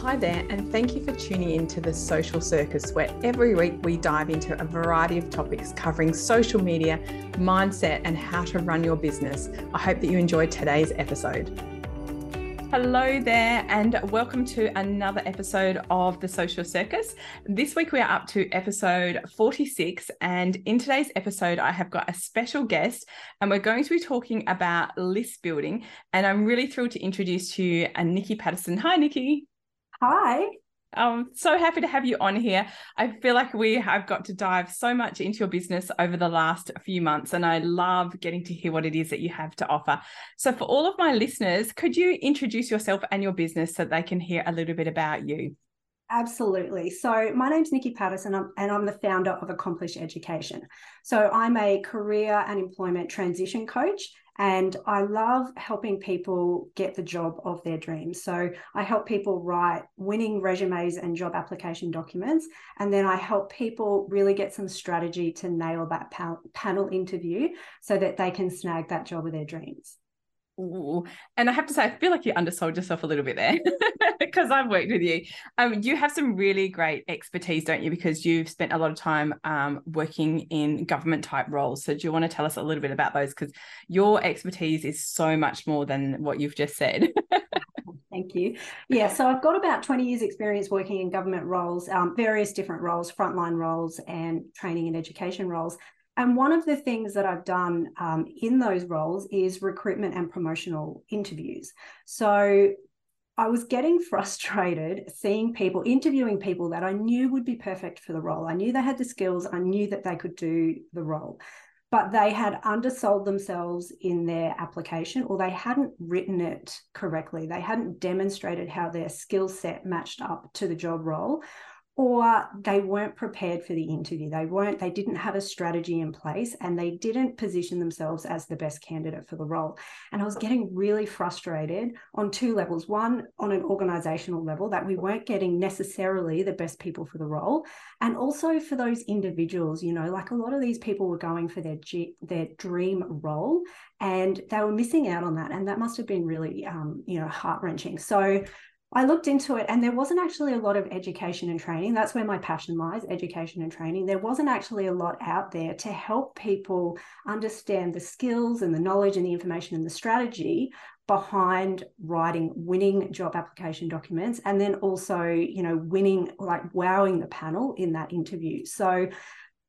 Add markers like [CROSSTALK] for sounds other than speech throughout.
Hi there, and thank you for tuning in to the Social Circus, where every week we dive into a variety of topics covering social media, mindset, and how to run your business. I hope that you enjoyed today's episode. Hello there, and welcome to another episode of the Social Circus. This week we are up to episode 46, and in today's episode, I have got a special guest, and we're going to be talking about list building. And I'm really thrilled to introduce to you uh, Nikki Paterson. Hi, Nikki. Hi. I'm so happy to have you on here. I feel like we have got to dive so much into your business over the last few months, and I love getting to hear what it is that you have to offer. So, for all of my listeners, could you introduce yourself and your business so they can hear a little bit about you? Absolutely. So, my name's Nikki Paterson, um, and I'm the founder of Accomplish Education. So, I'm a career and employment transition coach and I love helping people get the job of their dreams. So I help people write winning resumes and job application documents. And then I help people really get some strategy to nail that panel interview so that they can snag that job of their dreams. Ooh. And I have to say, I feel like you undersold yourself a little bit there [LAUGHS] because I've worked with you. Um, you have some really great expertise, don't you? Because you've spent a lot of time um, working in government type roles. So, do you want to tell us a little bit about those? Because your expertise is so much more than what you've just said. [LAUGHS] Thank you. Yeah, so I've got about 20 years' experience working in government roles, um, various different roles, frontline roles, and training and education roles. And one of the things that I've done um, in those roles is recruitment and promotional interviews. So I was getting [LAUGHS] frustrated seeing people, interviewing people that I knew would be perfect for the role. I knew they had the skills, I knew that they could do the role, but they had undersold themselves in their application or they hadn't written it correctly. They hadn't demonstrated how their skill set matched up to the job role or they weren't prepared for the interview. They weren't they didn't have a strategy in place and they didn't position themselves as the best candidate for the role. And i was getting really frustrated on two levels. One on an organizational level that we weren't getting necessarily the best people for the role and also for those individuals you know like a lot of these people were going for their their dream role and they were missing out on that and that must have been really um, you know heart wrenching so I looked into it and there wasn't actually a lot of education and training. That's where my passion lies education and training. There wasn't actually a lot out there to help people understand the skills and the knowledge and the information and the strategy behind writing winning job application documents and then also you know winning like wowing the panel in that interview so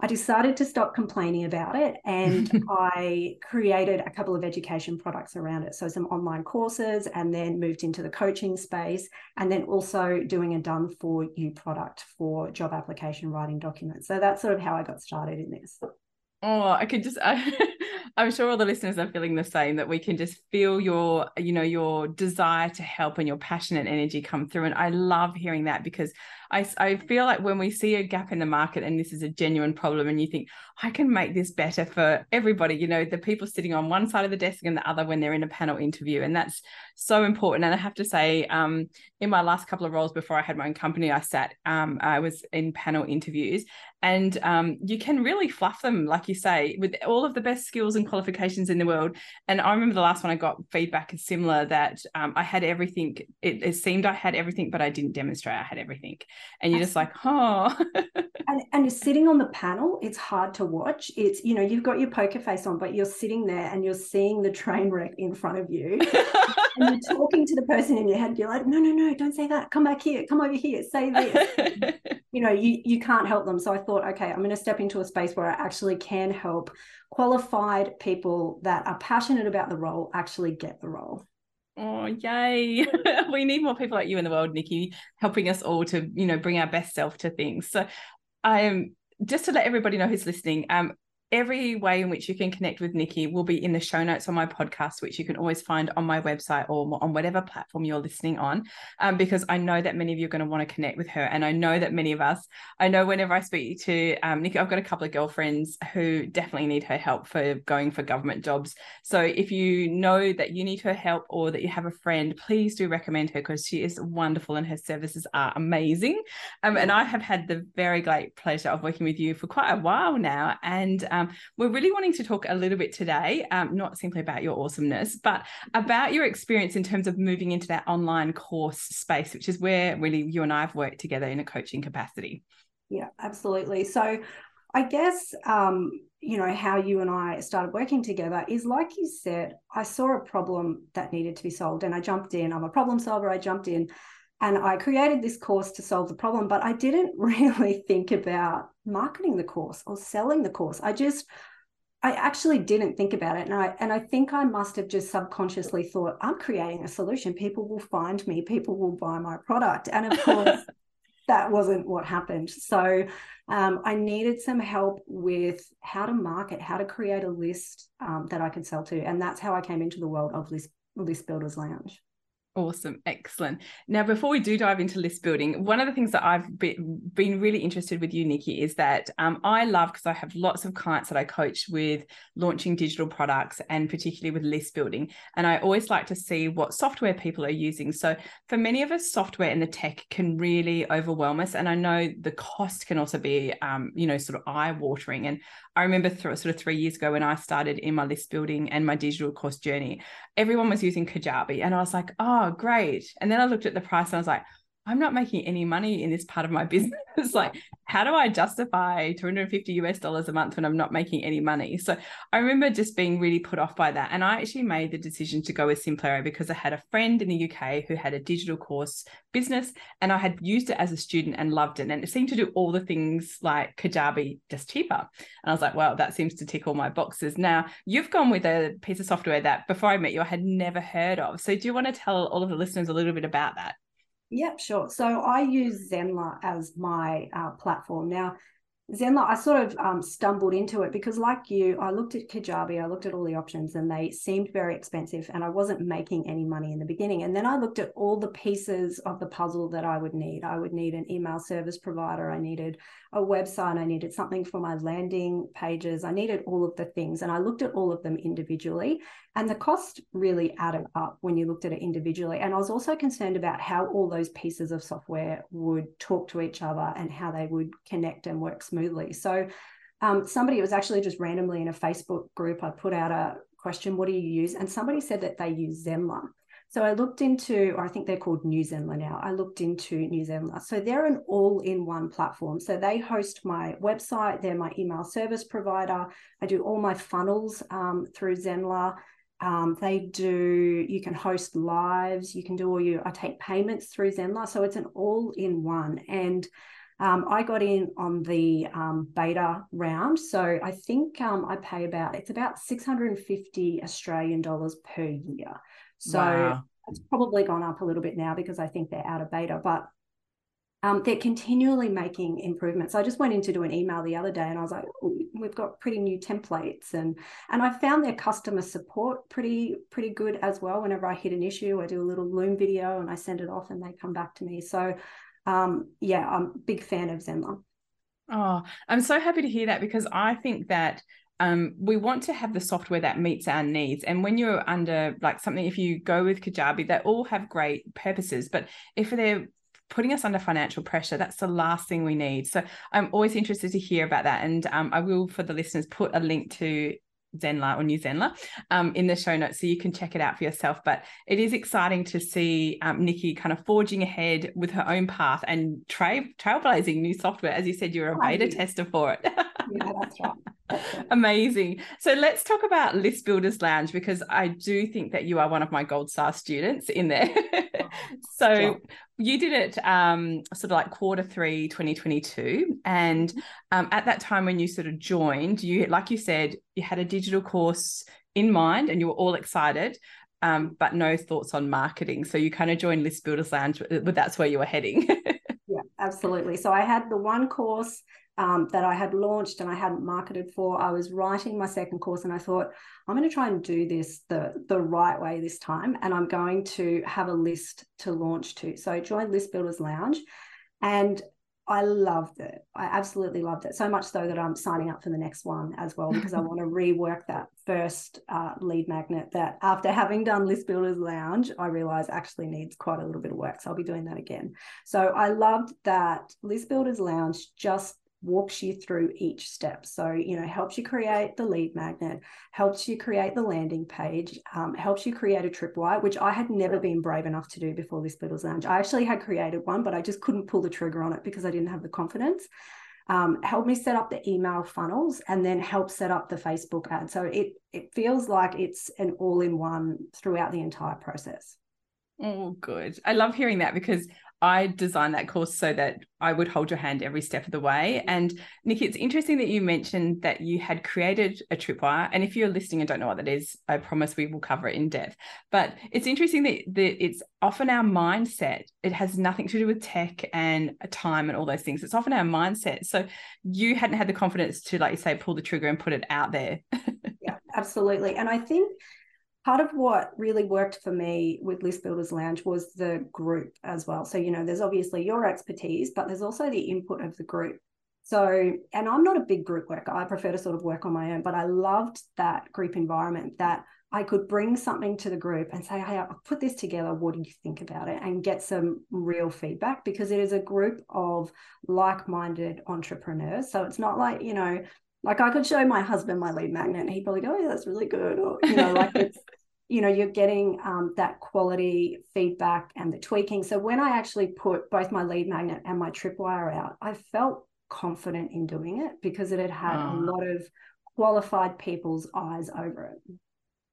I decided to stop complaining about it and [LAUGHS] I created a couple of education products around it. So, some online courses, and then moved into the coaching space, and then also doing a done for you product for job application writing documents. So, that's sort of how I got started in this. Oh, I could just, I, [LAUGHS] I'm sure all the listeners are feeling the same that we can just feel your, you know, your desire to help and your passion and energy come through. And I love hearing that because I, I feel like when we see a gap in the market and this is a genuine problem and you think I can make this better for everybody you know the people sitting on one side of the desk and the other when they're in a panel interview and that's so important. And I have to say um, in my last couple of roles before I had my own company I sat um, I was in panel interviews. And um, you can really fluff them like you say with all of the best skills and qualifications in the world. And I remember the last one I got feedback is similar that um, I had everything it, it seemed I had everything but I didn't demonstrate I had everything and you're just like oh [LAUGHS] and, and you're sitting on the panel it's hard to watch. It's you know you've got your poker face on but you're sitting there and you're seeing the train wreck in front of you. [LAUGHS] And you're talking to the person in your head you're like no no no don't say that. Come back here. Come over here. Say this. [LAUGHS] You know you you can't help them. So i thought okay i'm going to step into a space where i actually can help qualified people that are passionate about the role actually get the role Oh, yay. [LAUGHS] we need more people like you in the world, Nikki, helping us all to, you know, bring our best self to things. So I'm um, just to let everybody know who's listening, um, every way in which you can connect with Nikki will be in the show notes on my podcast, which you can always find on my website or on whatever platform you're listening on. Um, because I know that many of you are going to want to connect with her. And I know that many of us, I know whenever I speak to um, Nikki, I've got a couple of girlfriends who definitely need her help for going for government jobs. So if you know that you need her help or that you have a friend, please do recommend her because she is wonderful and her services are amazing. Um, and I have had the very great pleasure of working with you for quite a while now. And um, um, we're really wanting to talk a little bit today, um, not simply about your awesomeness, but about your experience in terms of moving into that online course space, which is where really you and I have worked together in a coaching capacity. Yeah, absolutely. So I guess um, you know how you and I started working together is like you said, I saw a problem that needed to be solved, and I jumped in. I'm a problem solver. I jumped in, and I created this course to solve the problem. But I didn't [LAUGHS] really think about marketing the course or selling the course. I just I actually didn't think about it. And I and I think I must have just subconsciously thought, I'm creating a solution. People will find me, people will buy my product. And of course, [LAUGHS] that wasn't what happened. So um, I needed some help with how to market, how to create a list um, that I could sell to. And that's how I came into the world of List, list Builders Lounge. Awesome. Excellent. Now, before we do dive into list building, one of the things that I've been, really interested with you, Nikki, is that um, I love because I have lots of clients that I coach with launching digital products and particularly with list building. And I always like to see what software people are using. So, for many of us, software and the tech can really overwhelm us. And I know the cost can also be, um, you know, sort of eye watering. And I remember th- sort of three years ago when I started in my list building and my digital course journey, everyone was using Kajabi. And I was like, oh, great. And then I looked at the price and I was like, I'm not making any money in this part of my [LAUGHS] business. like, how do I justify 250 US dollars a month when I'm not making any money? So I remember just being really put off by that. And I actually made the decision to go with Simplero because I had a friend in the UK who had a digital course business and I had used it as a student and loved it. And it seemed to do all the things like Kajabi just cheaper. And I was like, well, that seems to tick all my boxes. Now, you've gone with a piece of software that before I met you, I had never heard of. So do you want to tell all of the listeners a little bit about that? Yep, sure. So I use Zenler as my uh, platform. Now, Zenler, I sort of um, stumbled into it because, like you, I looked at Kajabi, I looked at all the options, and they seemed very expensive, and I wasn't making any money in the beginning. And then I looked at all the pieces of the puzzle that I would need. I would need an email service provider, I needed a website, I needed something for my landing pages, I needed all of the things, and I looked at all of them individually. And the cost really added up when you looked at it individually. And I was also concerned about how all those pieces of software would talk to each other and how they would connect and work smoothly. So um, somebody, it was actually just randomly in a Facebook group, I put out a question, what do you use? And somebody said that they use Zenler. So I looked into, or I think they're called New Zenler now. I looked into New Zenler. So they're an all-in-one platform. So they host my website. They're my email service provider. I do all my funnels um, through Zenler. Um, they do, you can host lives, you can do all your, I take payments through Zenler. So it's an all in one. And um, I got in on the um, beta round. So I think um, I pay about, it's about 650 Australian dollars per year. So wow. it's probably gone up a little bit now because I think they're out of beta. But um, they're continually making improvements. I just went in to do an email the other day and I was like, we've got pretty new templates and and I found their customer support pretty pretty good as well. Whenever I hit an issue, I do a little Loom video and I send it off and they come back to me. So um, yeah, I'm a big fan of Zenler. Oh, I'm so happy to hear that because I think that um, we want to have the software that meets our needs. And when you're under like something, if you go with Kajabi, they all have great purposes. But if they're putting us under financial pressure. That's the last thing we need. So I'm always interested to hear about that. And um, I will, for the listeners, put a link to Zenler or New Zenler um, in the show notes so you can check it out for yourself. But it is exciting to see um, Nikki kind of forging ahead with her own path and tra- trailblazing new software. As you said, you're a beta tester for it. yeah, that's right. Amazing. So let's talk about List Builders Lounge because I do think that you are one of my gold star students in there. [LAUGHS] [LAUGHS] so sure. you did it um, sort of like quarter three 2022 and um, at that time when you sort of joined you like you said you had a digital course in mind and you were all excited um, but no thoughts on marketing. So you kind of joined list builders lounge but that's where you were heading. [LAUGHS] Yeah absolutely. So i had the one course um, that I had launched and I hadn't marketed for. I was writing my second course and I thought, I'm going to try and do this the, the right way this time. And I'm going to have a list to launch to. So I joined List Builders Lounge and I loved it. I absolutely loved it. So much so that I'm signing up for the next one as well [LAUGHS] because I want to rework that first uh, lead magnet that after having done List Builders Lounge, I realize actually needs quite a little bit of work. So I'll be doing that again. So I loved that List Builders Lounge just walks you through each step. So, you know, helps you create the lead magnet, helps you create the landing page, um, helps you create a tripwire, which I had never been brave enough to do before this Builders Lounge. I actually had created one, but I just couldn't pull the trigger on it because I didn't have the confidence. Um, help me set up the email funnels and then help set up the Facebook ad. So it it feels like it's an all-in-one throughout the entire process. Oh, good. I love hearing that because I designed that course so that I would hold your hand every step of the way. Mm-hmm. And Nikki, it's interesting that you mentioned that you had created a tripwire. And if you're listening and don't know what that is, I promise we will cover it in depth. But it's interesting that, that it's often our mindset. It has nothing to do with tech and time and all those things. It's often our mindset. So you hadn't had the confidence to, like you say, pull the trigger and put it out there. [LAUGHS] yeah, absolutely. And I think part of what really worked for me with List Builders Lounge was the group as well. So, you know, there's obviously your expertise, but there's also the input of the group. So, and I'm not a big group worker. I prefer to sort of work on my own, but I loved that group environment that I could bring something to the group and say, Hey, I'll put this together. What do you think about it? And get some real feedback because it is a group of like minded entrepreneurs. So it's not like, you know, like I could show my husband my lead magnet and he'd probably go, oh, yeah, that's really good. Or, you know, like it's, [LAUGHS] you know, you're getting um, that quality feedback and the tweaking. So when I actually put both my lead magnet and my tripwire out, I felt confident in doing it because it had had a ah. lot of qualified people's eyes over it.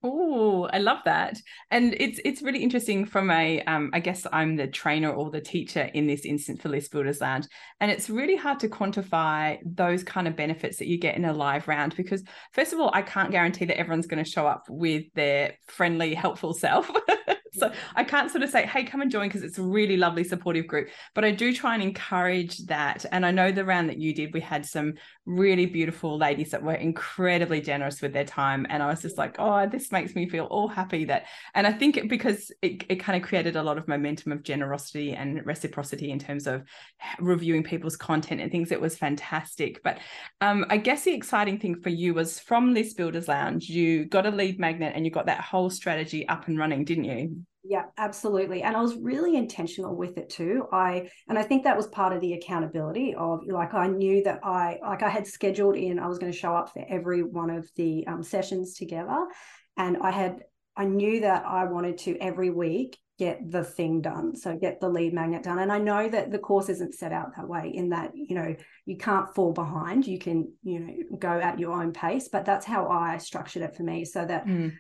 Oh, I love that. And it's it's really interesting from a um, I guess I'm the trainer or the teacher in this instance for List Builders Lounge. And it's really hard to quantify those kind of benefits that you get in a live round because first of all, I can't guarantee that everyone's going to show up with their friendly, helpful self. [LAUGHS] so I can't sort of say, hey, come and join because it's a really lovely supportive group. But I do try and encourage that. And I know the round that you did, we had some really beautiful ladies that were incredibly generous with their time. And I was just like, oh, this makes me feel all happy that. And I think because it, it kind of created a lot of momentum of generosity and reciprocity in terms of reviewing people's content and things. It was fantastic. But um, I guess the exciting thing for you was from List Builders Lounge, you got a lead magnet and you got that whole strategy up and running, didn't you? Yeah, absolutely. And I was really intentional with it too. I and I think that was part of the accountability of like I knew that I like I had scheduled in I was going to show up for every one of the um, sessions together, and I had I knew that I wanted to every week get the thing done so get the lead magnet done and i know that the course isn't set out that way in that you know you can't fall behind you can you know go at your own pace but that's how i structured it for me so that mm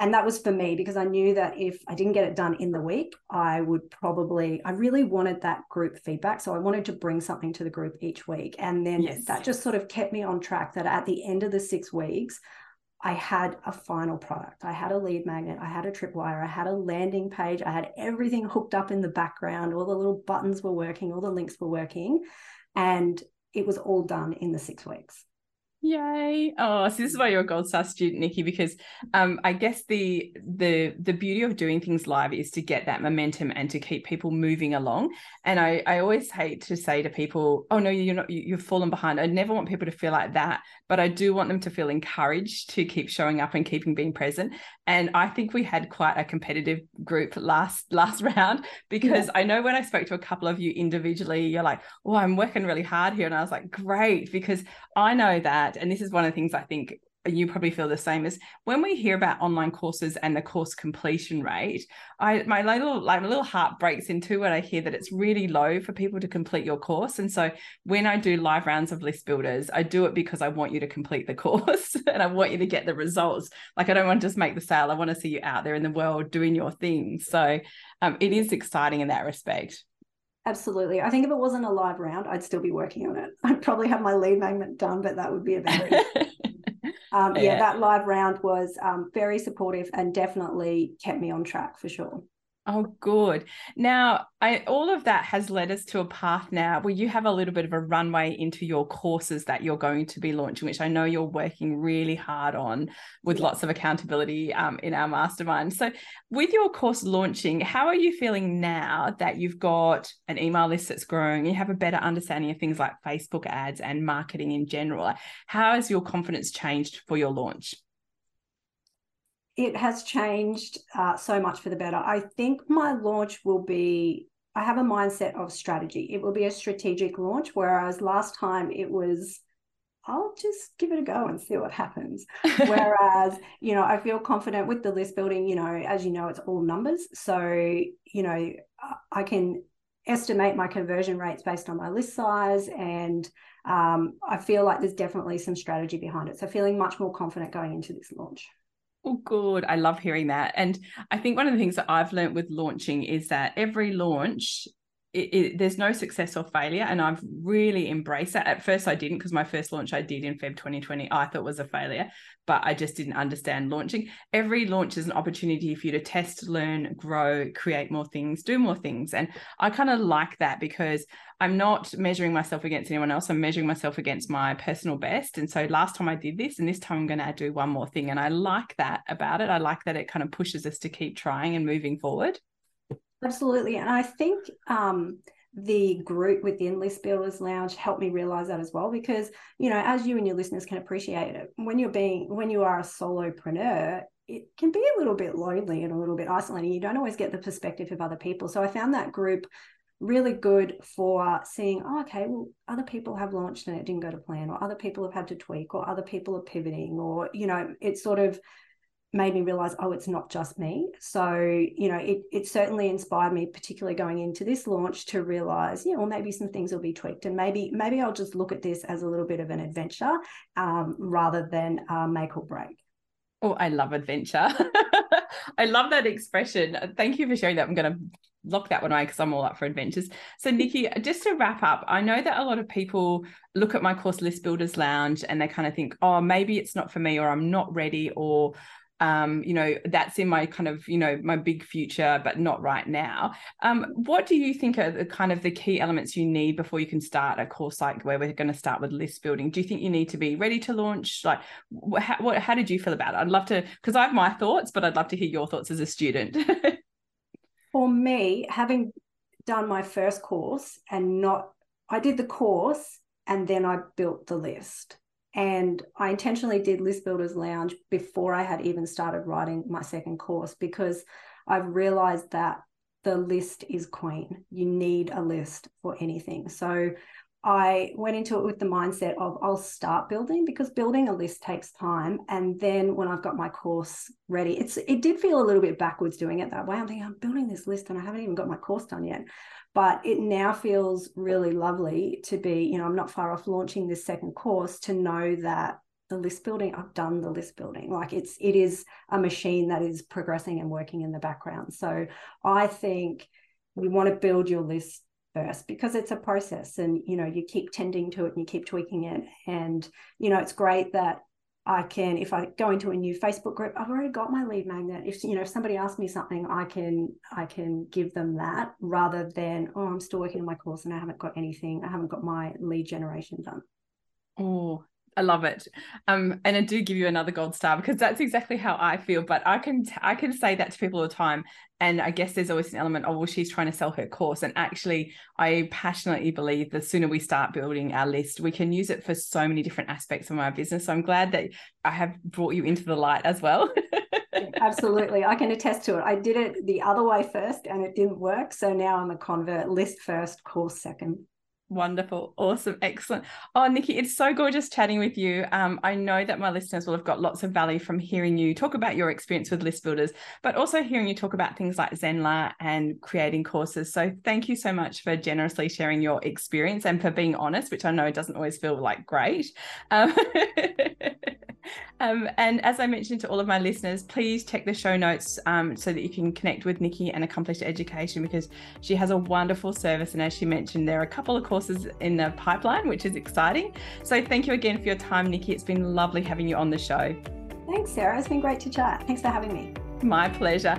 and that was for me because I knew that if I didn't get it done in the week, I would probably, I really wanted that group feedback. So I wanted to bring something to the group each week. And then yes. that just sort of kept me on track that at the end of the six weeks, I had a final product. I had a lead magnet, I had a tripwire, I had a landing page, I had everything hooked up in the background. All the little buttons were working, all the links were working. And it was all done in the six weeks. Yay. Oh, so this is why you're a gold star student, Nikki, because um, I guess the the the beauty of doing things live is to get that momentum and to keep people moving along. And I, I always hate to say to people, oh no, you're not you're fallen behind. I never want people to feel like that, but I do want them to feel encouraged to keep showing up and keeping being present. And I think we had quite a competitive group last last [LAUGHS] round because yeah. I know when I spoke to a couple of you individually, you're like, oh, I'm working really hard here. And I was like, great, because I know that, and this is one of the things I think you probably feel the same as when we hear about online courses and the course completion rate i my little like my little heart breaks in two when i hear that it's really low for people to complete your course. And so when i do live rounds of list builders i do it because i want you to complete the [LAUGHS] course and i want you to get the results. Like i don't want to just make the sale. I want to see you out there in the world doing your thing. So um, it is exciting in that respect Absolutely. I think if it wasn't a live round, I'd still be working on it. [LAUGHS] I'd probably have my lead magnet done, but that would be about [LAUGHS] it. um, yeah. yeah. that live round was um, very supportive and definitely kept me on track for sure. Oh, good. Now, I, all of that has led us to a path now where you have a little bit of a runway into your courses that you're going to be launching, which I know you're working really hard on with yeah. lots of accountability um, in our mastermind. So, with your course launching, how are you feeling now that you've got an email list that's growing? You have a better understanding of things like Facebook ads and marketing in general. How has your confidence changed for your launch? It has changed uh, so much for the better. I think my launch will be I have a mindset of strategy. It will be a strategic launch, whereas last time it was I'll just give it a go and see what happens. [LAUGHS] Whereas, you know, I feel confident with the list building, you know, as you know, it's all numbers. So, you know, I can estimate my conversion rates based on my list size. And um, I feel like there's definitely some strategy behind it. So, feeling much more confident going into this launch. Oh, good. I love hearing that. And I think one of the things that I've learned with launching is that every launch it, it, there's no success or failure and i've really embraced that. At first i didn't because my first launch i did in feb 2020 i thought was a failure but i just didn't understand launching. Every launch is an opportunity for you to test learn grow create more things do more things and i kind of like that because i'm not measuring myself against anyone else i'm measuring myself against my personal best and so last time i did this and this time i'm going to do one more thing and i like that about it. I like that it kind of pushes us to keep trying and moving forward Absolutely. And I think um, the group within List Builders Lounge helped me realize that as well, because, you know, as you and your listeners can appreciate it, when you're being, when you are a solopreneur, it can be a little bit lonely and a little bit isolating. You don't always get the perspective of other people. So I found that group really good for seeing, oh, okay, well, other people have launched and it didn't go to plan, or other people have had to tweak, or other people are pivoting, or, you know, it's sort of made me realize oh it's not just me. So you know it, it certainly inspired me particularly going into this launch to realize you yeah well maybe some things will be tweaked and maybe maybe i'll just look at this as a little bit of an adventure um, rather than uh, make or break. Oh i love adventure. [LAUGHS] I love that expression. Thank you for sharing that. I'm going to lock that one away because I'm all up for adventures. So, Nikki, just to wrap up, I know that a lot of people look at my course List Builders Lounge and they kind of think, oh, maybe it's not for me, or I'm not ready, or um, you know, that's in my kind of, you know, my big future, but not right now. Um, what do you think are the kind of the key elements you need before you can start a course like where we're going to start with list building? Do you think you need to be ready to launch? Like, how, what, how did you feel about it? I'd love to, because I have my thoughts, but I'd love to hear your thoughts as a student. [LAUGHS] For me, having done my first course and not, I did the course and then I built the list. And I intentionally did List Builders Lounge before I had even started writing my second course because I've realized that the list is queen. You need a list for anything. So I went into it with the mindset of I'll start building because building a list takes time. And then when I've got my course ready, it's it did feel a little bit backwards doing it that way. I'm thinking I'm building this list and I haven't even got my course done yet but it now feels really lovely to be you know i'm not far off launching this second course to know that the list building i've done the list building like it's it is a machine that is progressing and working in the background so i think you want to build your list first because it's a process and you know you keep tending to it and you keep tweaking it and you know it's great that I can, if I go into a new Facebook group, I've already got my lead magnet. If you know, if somebody asks me something, I can I can give them that rather than oh, I'm still working on my course and I haven't got anything. I haven't got my lead generation done. Oh, I love it. Um, and I do give you another gold star because that's exactly how I feel. But I can I can say that to people all the time. And I guess there's always an element of well, she's trying to sell her course. And actually, I passionately believe the sooner we start building our list, we can use it for so many different aspects of our business. So I'm glad that I have brought you into the light as well. [LAUGHS] Absolutely. I can attest to it. I did it the other way first and it didn't work. So now I'm a convert list first, course second. Wonderful. Awesome. Excellent. Oh, Nikki, it's so gorgeous chatting with you. Um, I know that my listeners will have got lots of value from hearing you talk about your experience with list builders, but also hearing you talk about things like Zenler and creating courses. So thank you so much for generously sharing your experience and for being honest, which I know doesn't always feel like great. Um, [LAUGHS] um, and as I mentioned to all of my listeners, please check the show notes um, so that you can connect with Nikki and Accomplished Education because she has a wonderful service. And as she mentioned, there are a couple of courses courses in the pipeline, which is exciting. So thank you again for your time, Nikki. It's been lovely having you on the show. Thanks, Sarah. It's been great to chat. Thanks for having me. My pleasure.